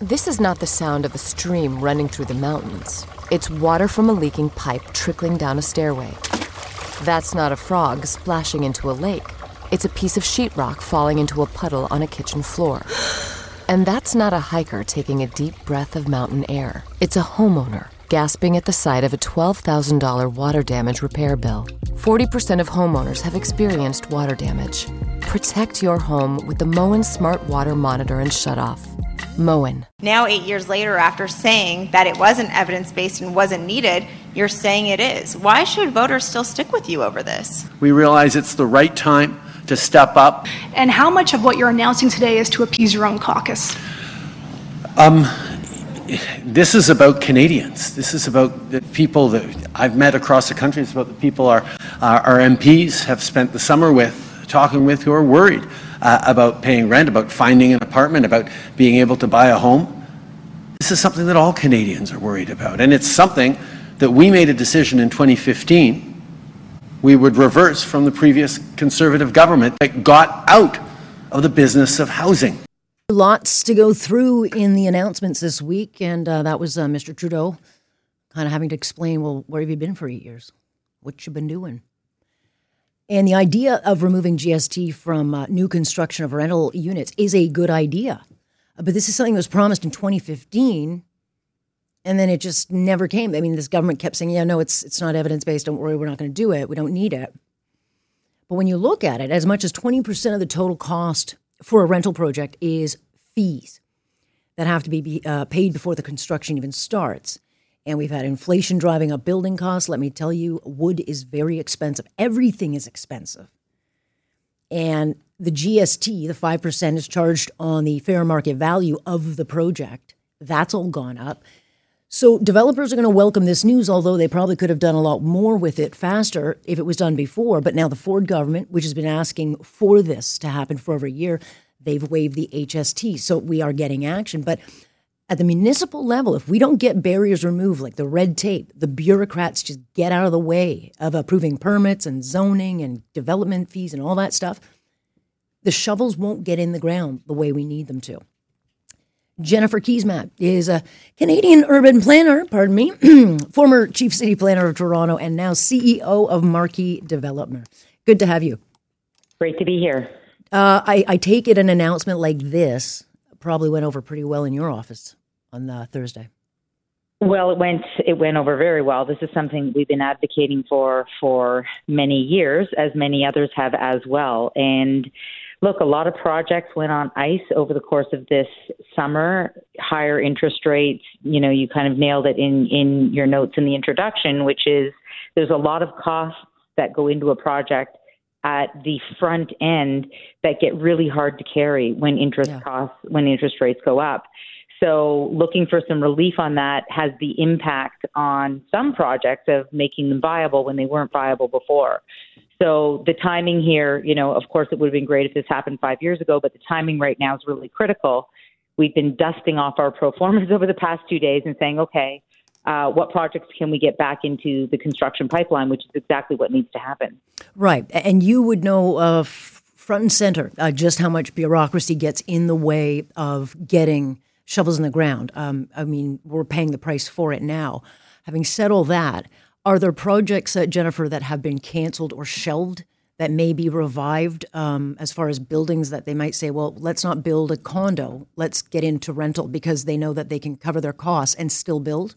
This is not the sound of a stream running through the mountains. It's water from a leaking pipe trickling down a stairway. That's not a frog splashing into a lake. It's a piece of sheetrock falling into a puddle on a kitchen floor. And that's not a hiker taking a deep breath of mountain air. It's a homeowner gasping at the sight of a $12,000 water damage repair bill. 40% of homeowners have experienced water damage. Protect your home with the Moen Smart Water Monitor and Shutoff. Moen. Now, eight years later, after saying that it wasn't evidence based and wasn't needed, you're saying it is. Why should voters still stick with you over this? We realize it's the right time to step up. And how much of what you're announcing today is to appease your own caucus? Um, this is about Canadians. This is about the people that I've met across the country. It's about the people our, our MPs have spent the summer with, talking with, who are worried about paying rent, about finding an apartment, about being able to buy a home. This is something that all Canadians are worried about. And it's something that we made a decision in 2015 we would reverse from the previous Conservative government that got out of the business of housing. Lots to go through in the announcements this week, and uh, that was uh, Mr. Trudeau kind of having to explain, well, where have you been for eight years? What you been doing? And the idea of removing GST from uh, new construction of rental units is a good idea. But this is something that was promised in 2015 and then it just never came. I mean, this government kept saying, "Yeah, no, it's it's not evidence based. Don't worry, we're not going to do it. We don't need it." But when you look at it, as much as twenty percent of the total cost for a rental project is fees that have to be uh, paid before the construction even starts. And we've had inflation driving up building costs. Let me tell you, wood is very expensive. Everything is expensive. And the GST, the 5% is charged on the fair market value of the project. That's all gone up. So developers are going to welcome this news, although they probably could have done a lot more with it faster if it was done before. But now the Ford government, which has been asking for this to happen for over a year, they've waived the HST. So we are getting action. But at the municipal level, if we don't get barriers removed, like the red tape, the bureaucrats just get out of the way of approving permits and zoning and development fees and all that stuff, the shovels won't get in the ground the way we need them to. Jennifer Keesmaat is a Canadian urban planner, pardon me, former chief city planner of Toronto and now CEO of Markee Development. Good to have you. Great to be here. Uh, I, I, take it an announcement like this probably went over pretty well in your office on uh, Thursday. Well, it went it went over very well. This is something we've been advocating for for many years, as many others have as well, and look, a lot of projects went on ice over the course of this summer. Higher interest rates, you know, you kind of nailed it in in your notes in the introduction, which is there's a lot of costs that go into a project at the front end that get really hard to carry when interest yeah. costs when interest rates go up. So looking for some relief on that has the impact on some projects of making them viable when they weren't viable before. So the timing here, you know, of course, it would have been great if this happened five years ago, but the timing right now is really critical. We've been dusting off our pro formas over the past two days and saying, okay, uh, what projects can we get back into the construction pipeline, which is exactly what needs to happen. Right. And you would know uh, front and center uh, just how much bureaucracy gets in the way of getting shovels in the ground. Um, I mean, we're paying the price for it now. Having said all that, are there projects, uh, Jennifer, that have been canceled or shelved that may be revived um, as far as buildings that they might say, well, let's not build a condo, let's get into rental because they know that they can cover their costs and still build?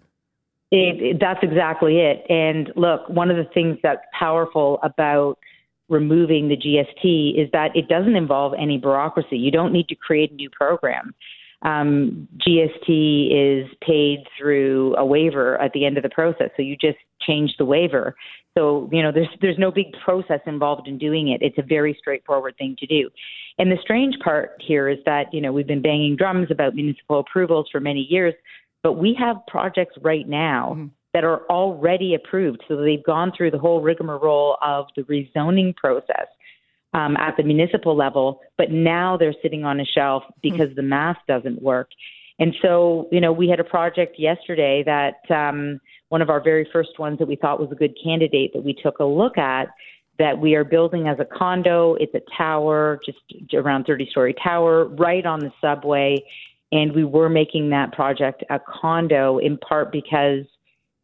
It, it, that's exactly it. And look, one of the things that's powerful about removing the GST is that it doesn't involve any bureaucracy. You don't need to create a new program um, GST is paid through a waiver at the end of the process. So you just change the waiver. So you know, there's there's no big process involved in doing it. It's a very straightforward thing to do. And the strange part here is that you know we've been banging drums about municipal approvals for many years, but we have projects right now. Mm-hmm. That are already approved. So they've gone through the whole rigmarole of the rezoning process um, at the municipal level, but now they're sitting on a shelf because mm-hmm. the math doesn't work. And so, you know, we had a project yesterday that um, one of our very first ones that we thought was a good candidate that we took a look at that we are building as a condo. It's a tower, just around 30 story tower, right on the subway. And we were making that project a condo in part because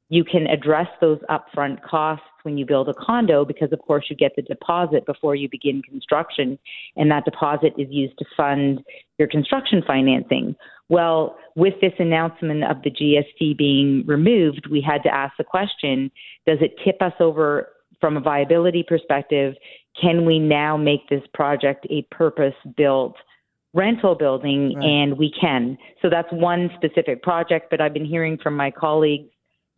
you can address those upfront costs when you build a condo because, of course, you get the deposit before you begin construction, and that deposit is used to fund your construction financing. Well, with this announcement of the GST being removed, we had to ask the question does it tip us over from a viability perspective? Can we now make this project a purpose built? Rental building right. and we can. So that's one specific project, but I've been hearing from my colleagues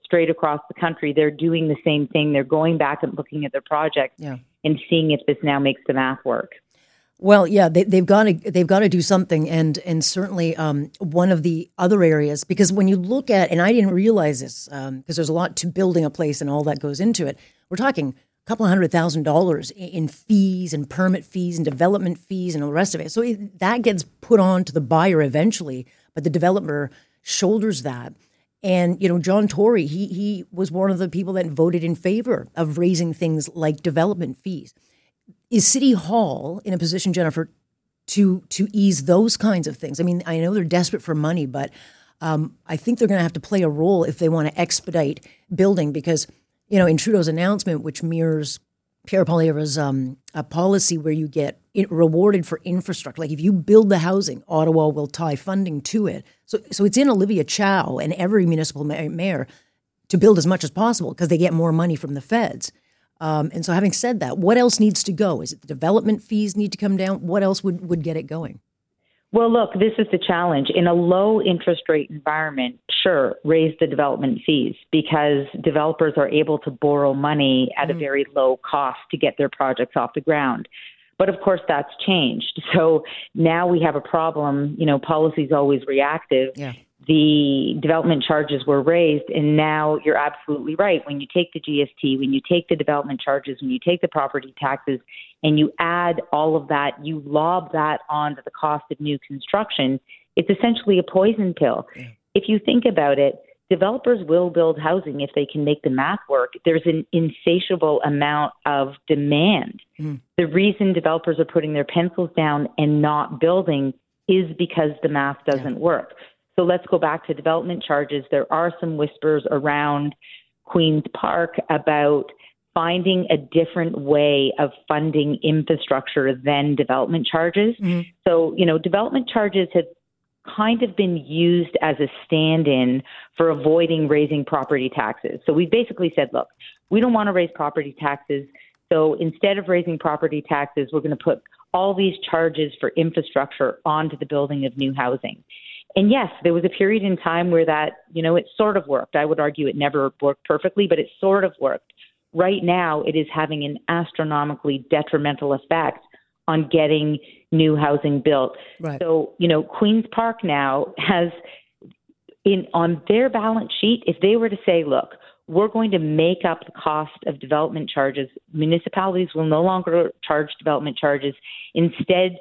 straight across the country, they're doing the same thing. They're going back and looking at their projects yeah. and seeing if this now makes the math work. Well, yeah, they, have got to they've got to do something, and and certainly um, one of the other areas because when you look at and I didn't realize this because um, there's a lot to building a place and all that goes into it. We're talking couple hundred thousand dollars in fees and permit fees and development fees and all the rest of it. So that gets put on to the buyer eventually, but the developer shoulders that. And you know, John Tory, he he was one of the people that voted in favor of raising things like development fees. Is City Hall in a position, Jennifer, to to ease those kinds of things? I mean, I know they're desperate for money, but um, I think they're going to have to play a role if they want to expedite building because you know, in Trudeau's announcement, which mirrors Pierre Poilievre's um, a policy where you get rewarded for infrastructure. Like if you build the housing, Ottawa will tie funding to it. So, so it's in Olivia Chow and every municipal mayor to build as much as possible because they get more money from the feds. Um, and so, having said that, what else needs to go? Is it the development fees need to come down? What else would, would get it going? Well, look, this is the challenge. In a low interest rate environment, sure, raise the development fees because developers are able to borrow money at mm-hmm. a very low cost to get their projects off the ground. But of course, that's changed. So now we have a problem. You know, policy is always reactive. Yeah the development charges were raised, and now you're absolutely right. When you take the GST, when you take the development charges, when you take the property taxes, and you add all of that, you lob that onto the cost of new construction, it's essentially a poison pill. Yeah. If you think about it, developers will build housing if they can make the math work. There's an insatiable amount of demand. Mm. The reason developers are putting their pencils down and not building is because the math doesn't yeah. work. So let's go back to development charges. There are some whispers around Queen's Park about finding a different way of funding infrastructure than development charges. Mm-hmm. So, you know, development charges have kind of been used as a stand in for avoiding raising property taxes. So we basically said, look, we don't want to raise property taxes. So instead of raising property taxes, we're going to put all these charges for infrastructure onto the building of new housing. And yes, there was a period in time where that, you know, it sort of worked. I would argue it never worked perfectly, but it sort of worked. Right now, it is having an astronomically detrimental effect on getting new housing built. Right. So, you know, Queen's Park now has in on their balance sheet, if they were to say, look, we're going to make up the cost of development charges. Municipalities will no longer charge development charges. Instead,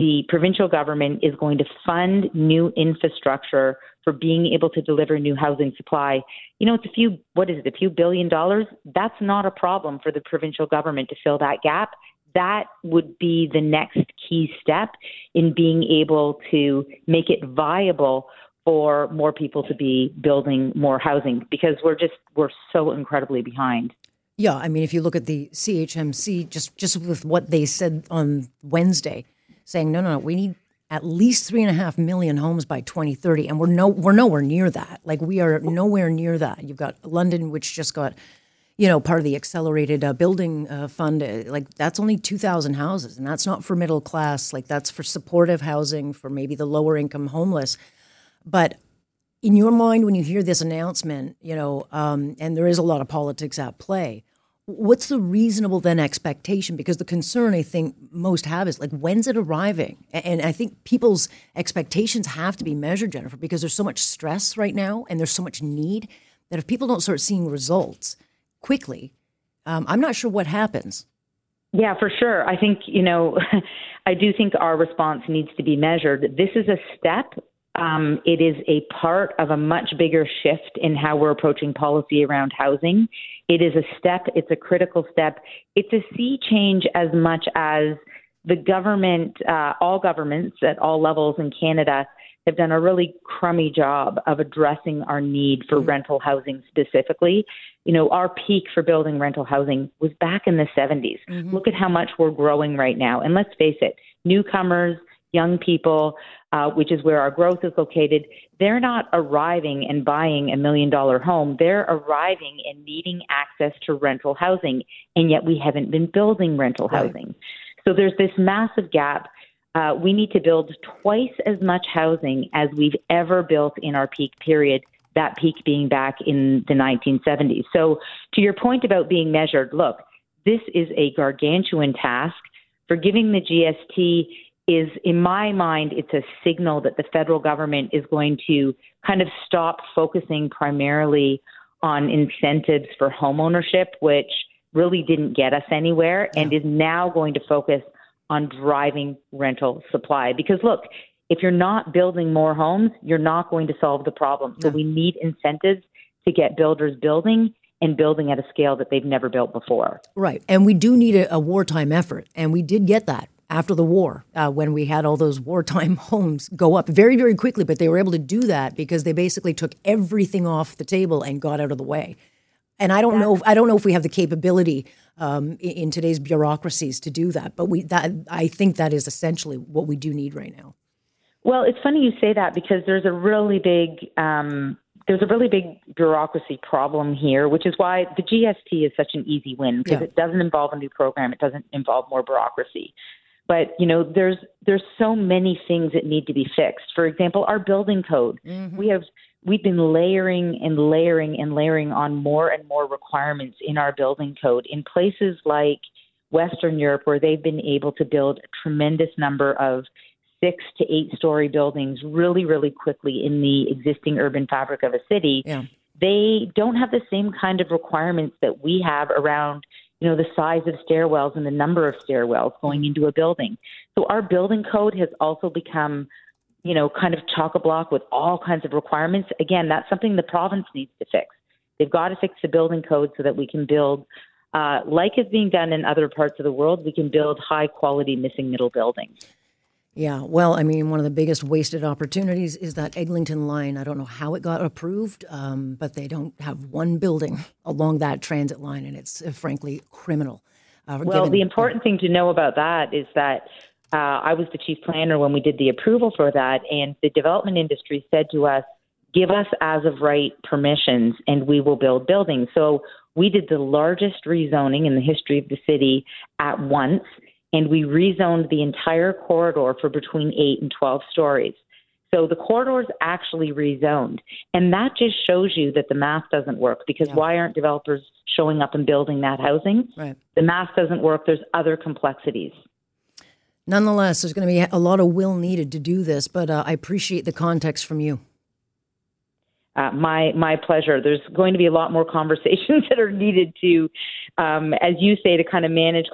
the provincial government is going to fund new infrastructure for being able to deliver new housing supply. You know, it's a few, what is it, a few billion dollars? That's not a problem for the provincial government to fill that gap. That would be the next key step in being able to make it viable for more people to be building more housing because we're just, we're so incredibly behind. Yeah, I mean, if you look at the CHMC, just just with what they said on Wednesday, saying, no, no, no, we need at least three and a half million homes by 2030, and we're no, we're nowhere near that. Like we are nowhere near that. You've got London, which just got, you know, part of the accelerated uh, building uh, fund. Uh, like that's only 2,000 houses, and that's not for middle class. Like that's for supportive housing for maybe the lower income homeless. But in your mind, when you hear this announcement, you know, um, and there is a lot of politics at play what's the reasonable then expectation? Because the concern I think most have is like, when's it arriving? And I think people's expectations have to be measured, Jennifer, because there's so much stress right now and there's so much need that if people don't start seeing results quickly, um, I'm not sure what happens. Yeah, for sure. I think, you know, I do think our response needs to be measured. This is a step um, it is a part of a much bigger shift in how we're approaching policy around housing. It is a step, it's a critical step. It's a sea change as much as the government, uh, all governments at all levels in Canada have done a really crummy job of addressing our need for rental housing specifically. You know, our peak for building rental housing was back in the 70s. Look at how much we're growing right now. And let's face it, newcomers, young people, uh, which is where our growth is located, they're not arriving and buying a million dollar home. They're arriving and needing access to rental housing. And yet we haven't been building rental Right. housing. So there's this massive gap. Uh, we need to build twice as much housing as we've ever built in our peak period, that peak being back in the 1970s. So, to your point about being measured, look, this is a gargantuan task. Forgiving the GST is, in my mind, it's a signal that the federal government is going to kind of stop focusing primarily on incentives for homeownership, which really didn't get us anywhere, and is now going to focus on driving rental supply. Because look, if you're not building more homes, you're not going to solve the problem. So we need incentives to get builders building and building at a scale that they've never built before. Right. And we do need a, a wartime effort. And we did get that after the war uh, when we had all those wartime homes go up very, very quickly. But they were able to do that because they basically took everything off the table and got out of the way. And I don't know. If, I don't know if we have the capability um, in, in today's bureaucracies to do that. But we that I think that is essentially what we do need right now. Well, it's funny you say that because there's a really big um, there's a really big bureaucracy problem here, which is why the GST is such an easy win because Yeah. it doesn't involve a new program, it doesn't involve more bureaucracy. But you know, there's there's so many things that need to be fixed. For example, our building code. Mm-hmm. We have we've been layering and layering and layering on more and more requirements in our building code in places like Western Europe, where they've been able to build a tremendous number of six to eight story buildings really, really quickly in the existing urban fabric of a city. Yeah. They don't have the same kind of requirements that we have around, you know, the size of stairwells and the number of stairwells going into a building. So our building code has also become, you know, kind of chock a block with all kinds of requirements. Again, that's something the province needs to fix. They've got to fix the building code so that we can build, uh, like is being done in other parts of the world, we can build high quality missing middle buildings. Yeah, well, I mean, one of the biggest wasted opportunities is that Eglinton line. I don't know how it got approved, um, but they don't have one building along that transit line, and it's uh, frankly criminal. Uh, Well, given- the important thing to know about that is that uh, I was the chief planner when we did the approval for that, and the development industry said to us, give us as of right permissions and we will build buildings. So we did the largest rezoning in the history of the city at once, and we rezoned the entire corridor for between 8 and 12 stories. So the corridor is actually rezoned. And that just shows you that the math doesn't work because why aren't developers showing up and building that housing? Right. The math doesn't work. There's other complexities. Nonetheless, there's going to be a lot of will needed to do this, but uh, I appreciate the context from you. Uh, my my pleasure. There's going to be a lot more conversations that are needed to, um, as you say, to kind of manage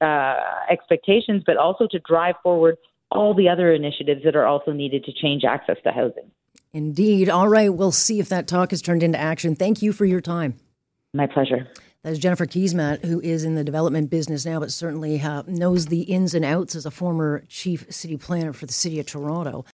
uh, expectations, but also to drive forward all the other initiatives that are also needed to change access to housing. Indeed. All right, we'll see if that talk is turned into action. Thank you for your time. My pleasure. That's Jennifer Keesmaat, who is in the development business now, but certainly uh, knows the ins and outs as a former chief city planner for the city of Toronto.